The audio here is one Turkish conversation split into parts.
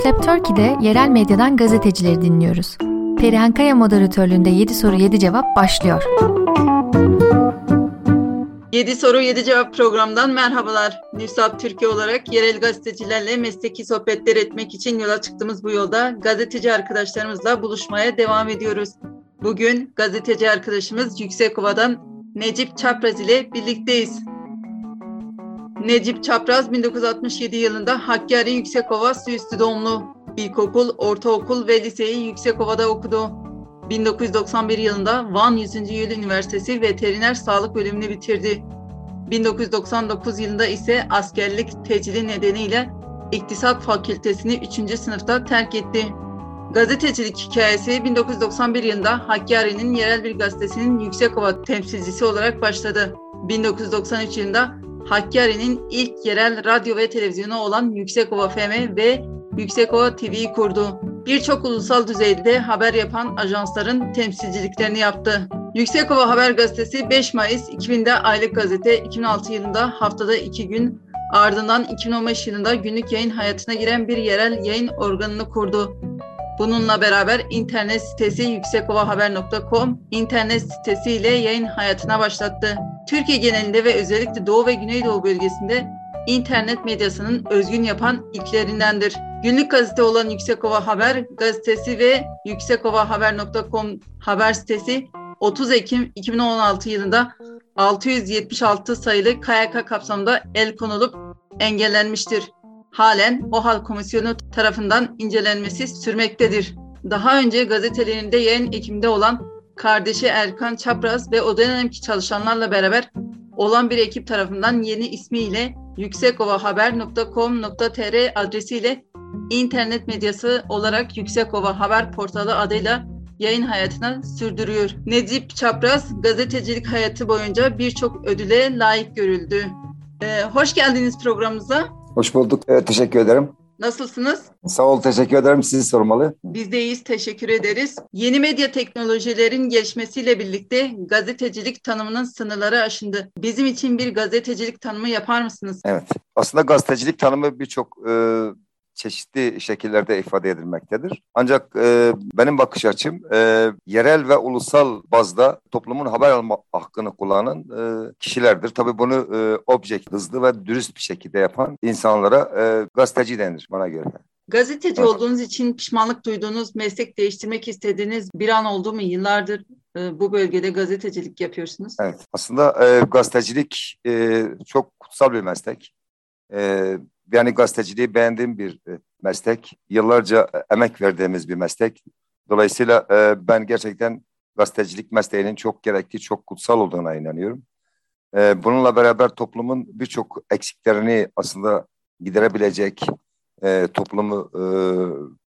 Newslab Turkey'de yerel medyadan gazetecileri dinliyoruz. Perihan Kaya moderatörlüğünde 7 soru 7 cevap başlıyor. 7 soru 7 cevap programdan merhabalar. Newslab Türkiye olarak yerel gazetecilerle mesleki sohbetler etmek için yola çıktığımız bu yolda gazeteci arkadaşlarımızla buluşmaya devam ediyoruz. Bugün gazeteci arkadaşımız Yüksekova'dan Necip Çapraz ile birlikteyiz. Necip Çapraz 1967 yılında Hakkari Yüksekova Suüstü doğumlu. İlkokul, ortaokul ve liseyi Yüksekova'da okudu. 1991 yılında Van 100. Yıl Üniversitesi Veteriner Sağlık bölümünü bitirdi. 1999 yılında ise askerlik tecili nedeniyle İktisat Fakültesini 3. sınıfta terk etti. Gazetecilik hikayesi 1991 yılında Hakkari'nin yerel bir gazetesinin Yüksekova temsilcisi olarak başladı. 1993 yılında Hakkari'nin ilk yerel radyo ve televizyonu olan Yüksekova FM ve Yüksekova TV'yi kurdu. Birçok ulusal düzeyde haber yapan ajansların temsilciliklerini yaptı. Yüksekova Haber Gazetesi 5 Mayıs 2000'de aylık gazete, 2006 yılında haftada 2 gün, ardından 2015 yılında günlük yayın hayatına giren bir yerel yayın organını kurdu. Bununla beraber internet sitesi yüksekovahaber.com internet sitesiyle yayın hayatına başlattı. Türkiye genelinde ve özellikle Doğu ve Güneydoğu bölgesinde internet medyasının özgün yapan ilklerindendir. Günlük gazete olan Yüksekova Haber gazetesi ve yüksekovahaber.com haber sitesi 30 Ekim 2016 yılında 676 sayılı KYK kapsamında el konulup engellenmiştir. Halen OHAL Komisyonu tarafından incelenmesi sürmektedir. Daha önce gazetelerinde yayın ekiminde olan kardeşi Erkan Çapraz ve o dönemki çalışanlarla beraber olan bir ekip tarafından yeni ismiyle yüksekovahaber.com.tr adresiyle internet medyası olarak Yüksekova Haber Portalı adıyla yayın hayatına sürdürüyor. Necip Çapraz gazetecilik hayatı boyunca birçok ödüle layık görüldü. Ee, hoş geldiniz programımıza. Hoş bulduk. Evet, teşekkür ederim. Nasılsınız? Sağ ol, teşekkür ederim. Sizi sormalı. Biz de iyiyiz, teşekkür ederiz. Yeni medya teknolojilerin gelişmesiyle birlikte gazetecilik tanımının sınırları aşındı. Bizim için bir gazetecilik tanımı yapar mısınız? Evet. Aslında gazetecilik tanımı birçok e, çeşitli şekillerde ifade edilmektedir. Ancak e, benim bakış açım e, yerel ve ulusal bazda toplumun haber alma hakkını kullanan e, kişilerdir. Tabii bunu e, objekt, hızlı ve dürüst bir şekilde yapan insanlara e, gazeteci denir bana göre. Gazeteci evet. olduğunuz için pişmanlık duyduğunuz, meslek değiştirmek istediğiniz bir an oldu mu? Yıllardır e, bu bölgede gazetecilik yapıyorsunuz. Evet, aslında e, gazetecilik e, çok kutsal bir meslek. E, yani gazeteciliği beğendiğim bir e, meslek. Yıllarca e, emek verdiğimiz bir meslek. Dolayısıyla e, ben gerçekten gazetecilik mesleğinin çok gerekli, çok kutsal olduğuna inanıyorum. bununla beraber toplumun birçok eksiklerini aslında giderebilecek toplumu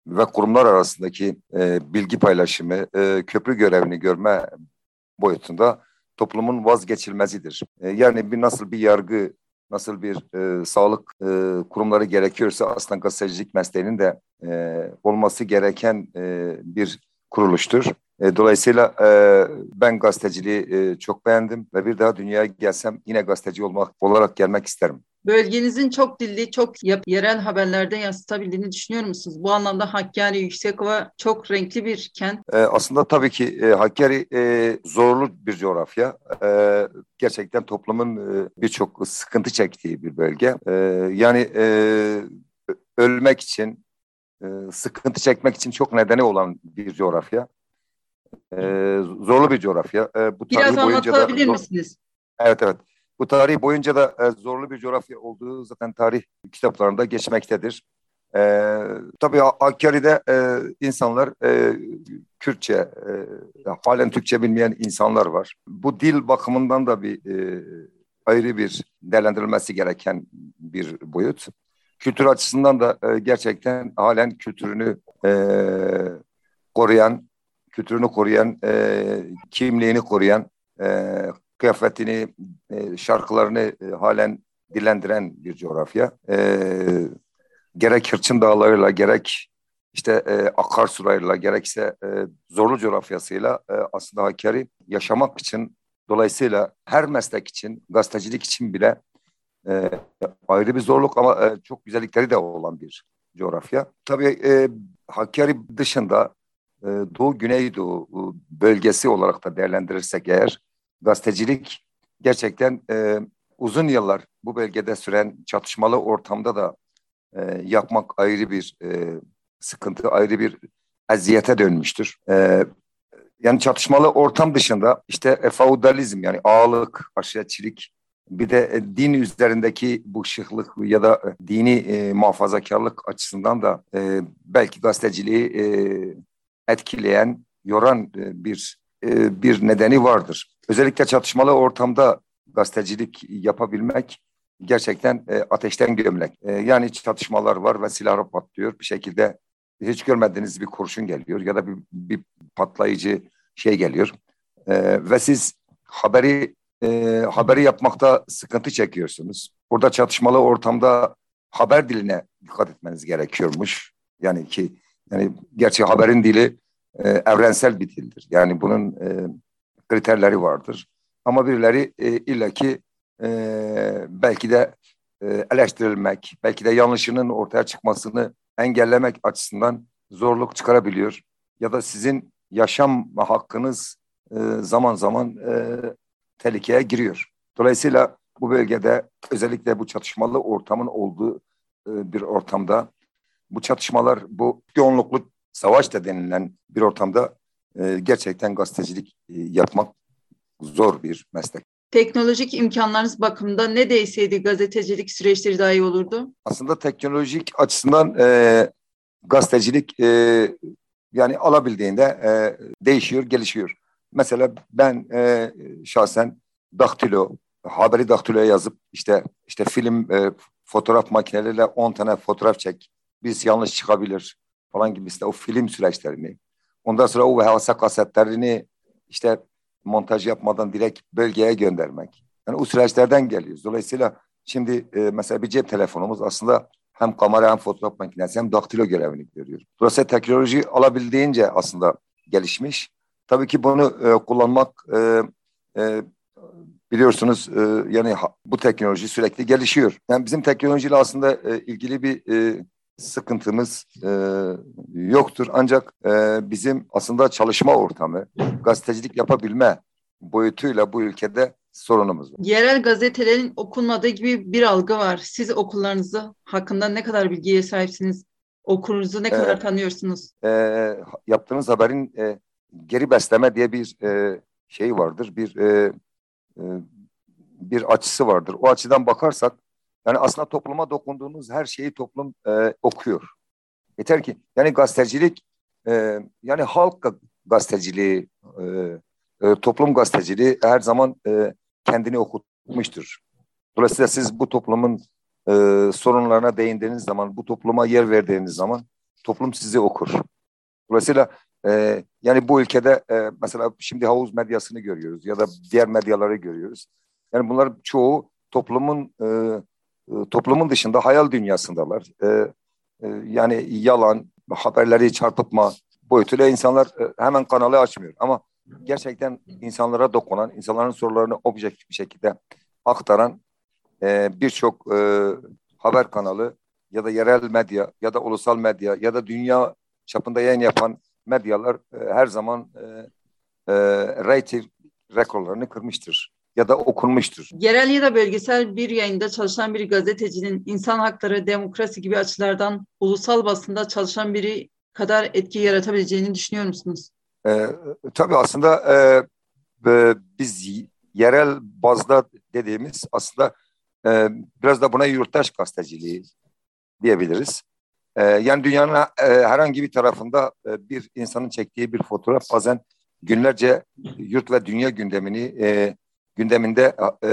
ve kurumlar arasındaki bilgi paylaşımı, köprü görevini görme boyutunda toplumun vazgeçilmezidir. yani bir nasıl bir yargı nasıl bir e, sağlık e, kurumları gerekiyorsa aslında gazetecilik mesleğinin de e, olması gereken e, bir kuruluştur. E, dolayısıyla e, ben gazeteciliği e, çok beğendim ve bir daha dünyaya gelsem yine gazeteci olmak olarak gelmek isterim. Bölgenizin çok dilli, çok yerel haberlerde yansıtabildiğini düşünüyor musunuz? Bu anlamda Hakkari, Yüksekova çok renkli bir kent. Ee, aslında tabii ki e, Hakkari e, zorlu bir coğrafya. E, gerçekten toplumun e, birçok sıkıntı çektiği bir bölge. E, yani e, ölmek için, e, sıkıntı çekmek için çok nedeni olan bir coğrafya. E, zorlu bir coğrafya. E, bu Biraz anlatabilir da, misiniz? Evet, evet. Bu tarih boyunca da e, zorlu bir coğrafya olduğu zaten tarih kitaplarında geçmektedir. E, tabii Hakkari'de e, insanlar e, Kürtçe, e, halen Türkçe bilmeyen insanlar var. Bu dil bakımından da bir e, ayrı bir değerlendirilmesi gereken bir boyut. Kültür açısından da e, gerçekten halen kültürünü e, koruyan, kültürünü koruyan, e, kimliğini koruyan, e, kıyafetini, e, şarkılarını e, halen dilendiren bir coğrafya. E, gerek Hırçın Dağları'yla, gerek işte e, akarsularıyla, gerekse e, zorlu coğrafyasıyla e, aslında Hakkari yaşamak için, dolayısıyla her meslek için, gazetecilik için bile e, ayrı bir zorluk ama e, çok güzellikleri de olan bir coğrafya. Tabii e, Hakkari dışında Doğu Güneydoğu bölgesi olarak da değerlendirirsek eğer gazetecilik gerçekten e, uzun yıllar bu bölgede süren çatışmalı ortamda da e, yapmak ayrı bir e, sıkıntı, ayrı bir eziyete dönmüştür. E, yani çatışmalı ortam dışında işte e, feudalizm yani ağalık, aşiretçilik bir de e, din üzerindeki bu şıklık ya da e, dini e, muhafazakarlık açısından da e, belki gazeteciliği e, etkileyen, yoran e, bir e, bir nedeni vardır. Özellikle çatışmalı ortamda gazetecilik yapabilmek gerçekten e, ateşten gömlek. E, yani çatışmalar var ve silahlar patlıyor. Bir şekilde hiç görmediğiniz bir kurşun geliyor ya da bir, bir patlayıcı şey geliyor. Ve siz haberi haberi yapmakta sıkıntı çekiyorsunuz. Burada çatışmalı ortamda haber diline dikkat etmeniz gerekiyormuş. Yani ki yani gerçi haberin dili e, evrensel bir dildir. Yani bunun e, kriterleri vardır. Ama birileri e, illaki e, belki de e, eleştirilmek, belki de yanlışının ortaya çıkmasını engellemek açısından zorluk çıkarabiliyor. Ya da sizin yaşam hakkınız e, zaman zaman e, tehlikeye giriyor. Dolayısıyla bu bölgede özellikle bu çatışmalı ortamın olduğu e, bir ortamda bu çatışmalar bu yoğunluklu savaş da denilen bir ortamda e, gerçekten gazetecilik e, yapmak zor bir meslek. Teknolojik imkanlarınız bakımında ne değişseydi gazetecilik süreçleri daha iyi olurdu? Aslında teknolojik açısından e, gazetecilik e, yani alabildiğinde e, değişiyor, gelişiyor. Mesela ben e, şahsen daktilo, haberi daktiloya yazıp işte işte film e, fotoğraf makineleriyle 10 tane fotoğraf çek. Biz yanlış çıkabilir falan gibi işte o film süreçlerini. Ondan sonra o VHS kasetlerini işte montaj yapmadan direkt bölgeye göndermek. Yani o süreçlerden geliyoruz. Dolayısıyla şimdi e, mesela bir cep telefonumuz aslında hem kamera hem fotoğraf makinesi hem daktilo görevini görüyor. Dolayısıyla teknoloji alabildiğince aslında gelişmiş. Tabii ki bunu e, kullanmak e, e, biliyorsunuz e, yani ha, bu teknoloji sürekli gelişiyor. Yani bizim teknolojiyle aslında e, ilgili bir e, sıkıntımız e, yoktur. Ancak e, bizim aslında çalışma ortamı, gazetecilik yapabilme boyutuyla bu ülkede sorunumuz var. Yerel gazetelerin okunmadığı gibi bir algı var. Siz okullarınızı hakkında ne kadar bilgiye sahipsiniz? Okurunuzu ne kadar ee, tanıyorsunuz? E, yaptığınız haberin e, geri besleme diye bir e, şey vardır. Bir e, e, bir açısı vardır. O açıdan bakarsak yani aslında topluma dokunduğunuz her şeyi toplum e, okuyor. Yeter ki yani gazetecilik e, yani halk gazeteciliği e, e, toplum gazeteciliği her zaman e, kendini okutmuştur. Dolayısıyla siz bu toplumun e, sorunlarına değindiğiniz zaman, bu topluma yer verdiğiniz zaman toplum sizi okur. Dolayısıyla e, yani bu ülkede e, mesela şimdi havuz medyasını görüyoruz ya da diğer medyaları görüyoruz. Yani bunlar çoğu toplumun e, toplumun dışında hayal dünyasındalar. E, e, yani yalan, haberleri çarpıtma boyutuyla insanlar e, hemen kanalı açmıyor. Ama gerçekten insanlara dokunan, insanların sorularını objektif bir şekilde aktaran e, birçok haber kanalı ya da yerel medya ya da ulusal medya ya da dünya çapında yayın yapan medyalar her zaman rating rekorlarını kırmıştır ya da okunmuştur. Yerel ya da bölgesel bir yayında çalışan bir gazetecinin insan hakları, demokrasi gibi açılardan ulusal basında çalışan biri kadar etki yaratabileceğini düşünüyor musunuz? E, tabii aslında e, e, biz yerel bazda dediğimiz aslında e, biraz da buna yurttaş gazeteciliği diyebiliriz. E, yani dünyanın e, herhangi bir tarafında e, bir insanın çektiği bir fotoğraf bazen günlerce yurt ve dünya gündemini e, gündeminde e,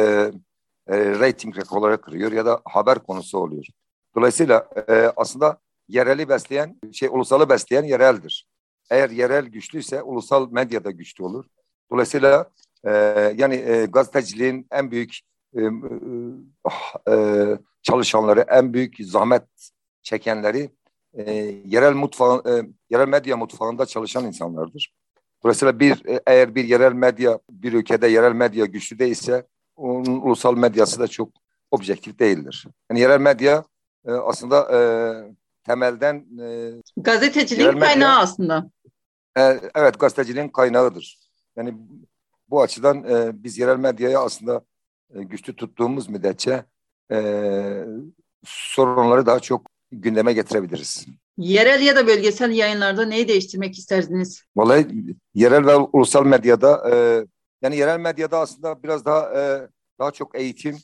e, rating rekorları kırıyor ya da haber konusu oluyor. Dolayısıyla e, aslında yereli besleyen, şey ulusalı besleyen yereldir. Eğer yerel güçlüyse ulusal medyada güçlü olur. Dolayısıyla e, yani e, gazeteciliğin en büyük e, e, çalışanları, en büyük zahmet çekenleri e, yerel mutfağı, e, yerel medya mutfağında çalışan insanlardır. Dolayısıyla bir e, eğer bir yerel medya bir ülkede yerel medya güçlü değilse onun ulusal medyası da çok objektif değildir. Yani yerel medya e, aslında e, temelden e, gazeteciliğin kaynağı aslında. E, evet gazeteciliğin kaynağıdır. Yani bu açıdan e, biz yerel medyayı aslında e, güçlü tuttuğumuz müddetçe e, sorunları daha çok gündeme getirebiliriz. Yerel ya da bölgesel yayınlarda neyi değiştirmek isterdiniz? Vallahi yerel ve ulusal medyada e, yani yerel medyada aslında biraz daha e, daha çok eğitim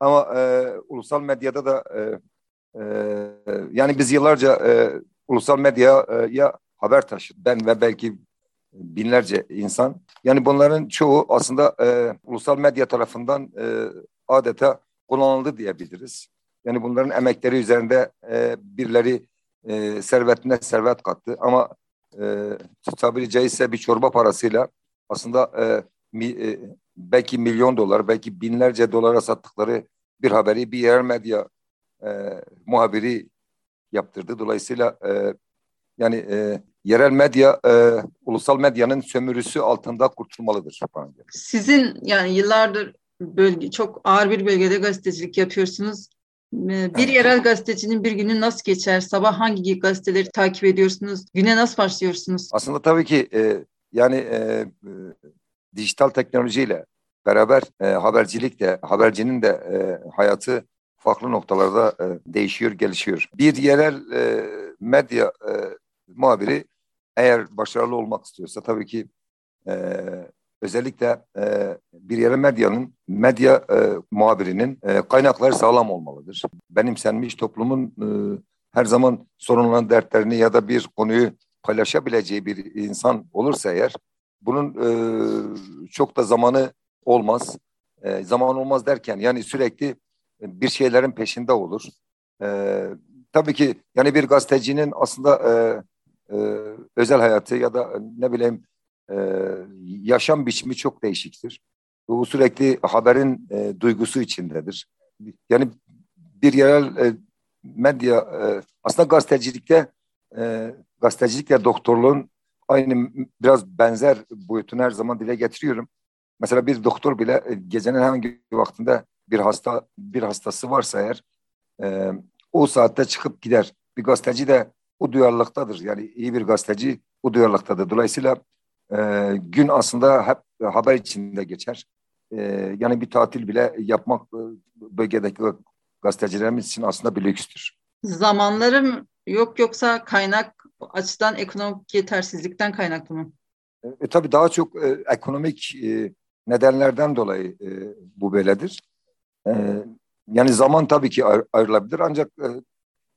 ama e, ulusal medyada da e, e, yani biz yıllarca e, ulusal medyaya haber taşıdık. Ben ve belki binlerce insan. Yani bunların çoğu aslında e, ulusal medya tarafından e, adeta kullanıldı diyebiliriz. Yani bunların emekleri üzerinde e, birileri e, servetine servet kattı ama e, tabiri caizse bir çorba parasıyla aslında e, mi, e, belki milyon dolar, belki binlerce dolara sattıkları bir haberi bir yerel medya e, muhabiri yaptırdı. Dolayısıyla e, yani e, yerel medya e, ulusal medyanın sömürüsü altında kurtulmalıdır. Sizin yani yıllardır bölge çok ağır bir bölgede gazetecilik yapıyorsunuz. Ee, bir yerel gazetecinin bir günü nasıl geçer? Sabah hangi gazeteleri takip ediyorsunuz? Güne nasıl başlıyorsunuz? Aslında tabii ki e, yani e, e, dijital teknolojiyle beraber e, habercilik de habercinin de e, hayatı farklı noktalarda e, değişiyor, gelişiyor. Bir yerel e, medya e, muhabiri eğer başarılı olmak istiyorsa tabii ki e, özellikle e, bir yere medyanın, medya e, muhabirinin e, kaynakları sağlam olmalıdır. Benimsenmiş toplumun e, her zaman sorunların dertlerini ya da bir konuyu paylaşabileceği bir insan olursa eğer bunun e, çok da zamanı olmaz. E, zaman olmaz derken yani sürekli bir şeylerin peşinde olur. E, tabii ki yani bir gazetecinin aslında e, e, özel hayatı ya da ne bileyim e, yaşam biçimi çok değişiktir. Bu sürekli haberin e, duygusu içindedir. Yani bir yerel e, medya e, aslında gazetecilikte e, gazetecilikle doktorluğun aynı biraz benzer boyutunu her zaman dile getiriyorum. Mesela bir doktor bile e, gecenin bir vaktinde bir hasta bir hastası varsa eğer e, o saatte çıkıp gider. Bir gazeteci de o duyarlılıktadır. Yani iyi bir gazeteci o duyarlılıktadır. Dolayısıyla e, gün aslında hep haber içinde geçer. E, yani bir tatil bile yapmak e, bölgedeki gazetecilerimiz için aslında bir lükstür. Zamanlarım yok yoksa kaynak açıdan ekonomik yetersizlikten kaynaklı mı? E, e tabii daha çok e, ekonomik e, nedenlerden dolayı e, bu böyledir. E, yani zaman tabii ki ayrılabilir ancak e,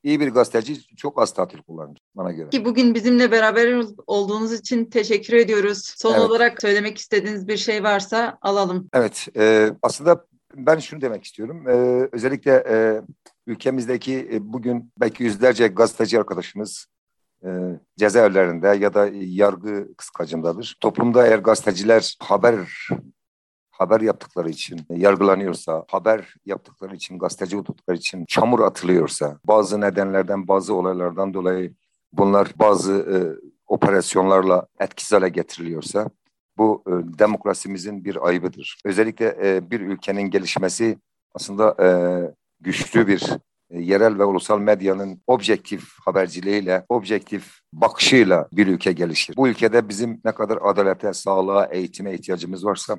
iyi bir gazeteci çok az tatil kullanır bana göre. Ki bugün bizimle beraber olduğunuz için teşekkür ediyoruz. Son evet. olarak söylemek istediğiniz bir şey varsa alalım. Evet, e, aslında ben şunu demek istiyorum. E, özellikle e, ülkemizdeki e, bugün belki yüzlerce gazeteci arkadaşımız e, cezaevlerinde ya da yargı kıskacındadır. Toplumda eğer gazeteciler haber haber yaptıkları için yargılanıyorsa, haber yaptıkları için, gazeteci oldukları için çamur atılıyorsa, bazı nedenlerden, bazı olaylardan dolayı bunlar bazı e, operasyonlarla etkisiz hale getiriliyorsa, bu e, demokrasimizin bir ayıbıdır. Özellikle e, bir ülkenin gelişmesi aslında e, güçlü bir e, yerel ve ulusal medyanın objektif haberciliğiyle, objektif bakışıyla bir ülke gelişir. Bu ülkede bizim ne kadar adalete, sağlığa, eğitime ihtiyacımız varsa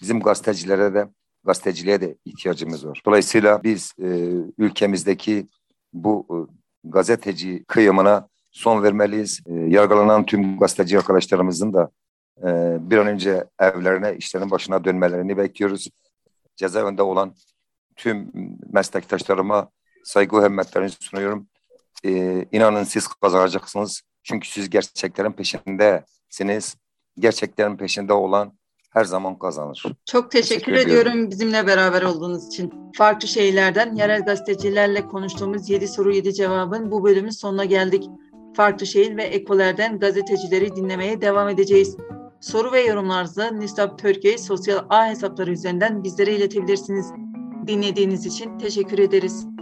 bizim gazetecilere de gazeteciliğe de ihtiyacımız var. Dolayısıyla biz e, ülkemizdeki bu e, gazeteci kıyımına son vermeliyiz. E, yargılanan tüm gazeteci arkadaşlarımızın da e, bir an önce evlerine, işlerin başına dönmelerini bekliyoruz. Cezaevinde olan tüm meslektaşlarıma saygı ve hürmetlerimi sunuyorum. E, inanın siz kazanacaksınız. Çünkü siz gerçeklerin peşindesiniz. Gerçeklerin peşinde olan her zaman kazanır. Çok teşekkür, teşekkür ediyorum. ediyorum bizimle beraber olduğunuz için. Farklı şeylerden yerel gazetecilerle konuştuğumuz 7 soru 7 cevabın bu bölümün sonuna geldik. Farklı şehir ve ekolerden gazetecileri dinlemeye devam edeceğiz. Soru ve yorumlarınızı Nisap Türkiye sosyal ağ hesapları üzerinden bizlere iletebilirsiniz. Dinlediğiniz için teşekkür ederiz.